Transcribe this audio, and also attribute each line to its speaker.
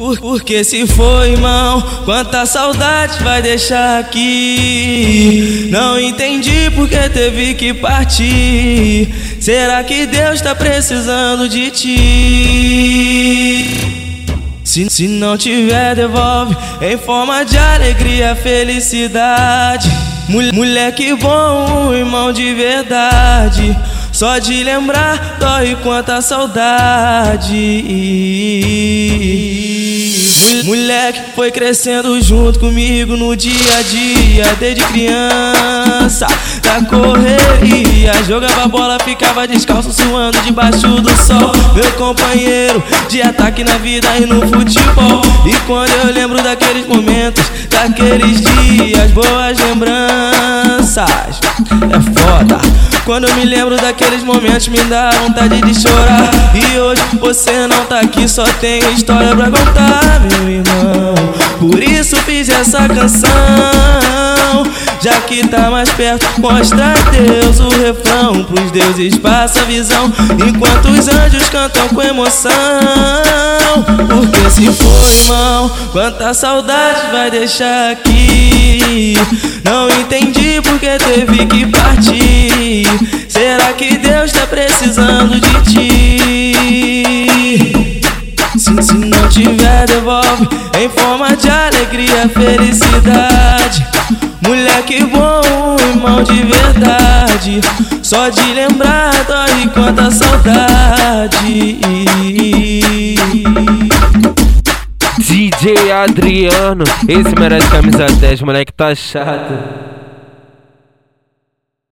Speaker 1: Por, porque se foi, irmão, quanta saudade vai deixar aqui. Não entendi porque teve que partir. Será que Deus tá precisando de ti? Se, se não tiver, devolve em forma de alegria, felicidade. Mulher, moleque bom, irmão de verdade. Só de lembrar, dói quanta saudade. Moleque foi crescendo junto comigo no dia a dia, desde criança. Da correria, jogava bola, ficava descalço, suando debaixo do sol. Meu companheiro de ataque na vida e no futebol. E quando eu lembro daqueles momentos, daqueles dias, boas lembranças, é foda. Quando eu me lembro daqueles momentos, me dá vontade de chorar. E hoje você não tá aqui, só tenho história pra contar, meu irmão. Por isso fiz essa canção. Já que tá mais perto, mostra a Deus o refrão. Pros deuses passa a visão, enquanto os anjos cantam com emoção. Porque se for irmão, quanta saudade vai deixar aqui. Não entendi porque teve que que Deus tá precisando de ti? Se, se não tiver, devolve em forma de alegria, felicidade. Moleque bom, irmão de verdade. Só de lembrar, dói quanta saudade.
Speaker 2: DJ Adriano, esse merece camisa 10, moleque tá chato.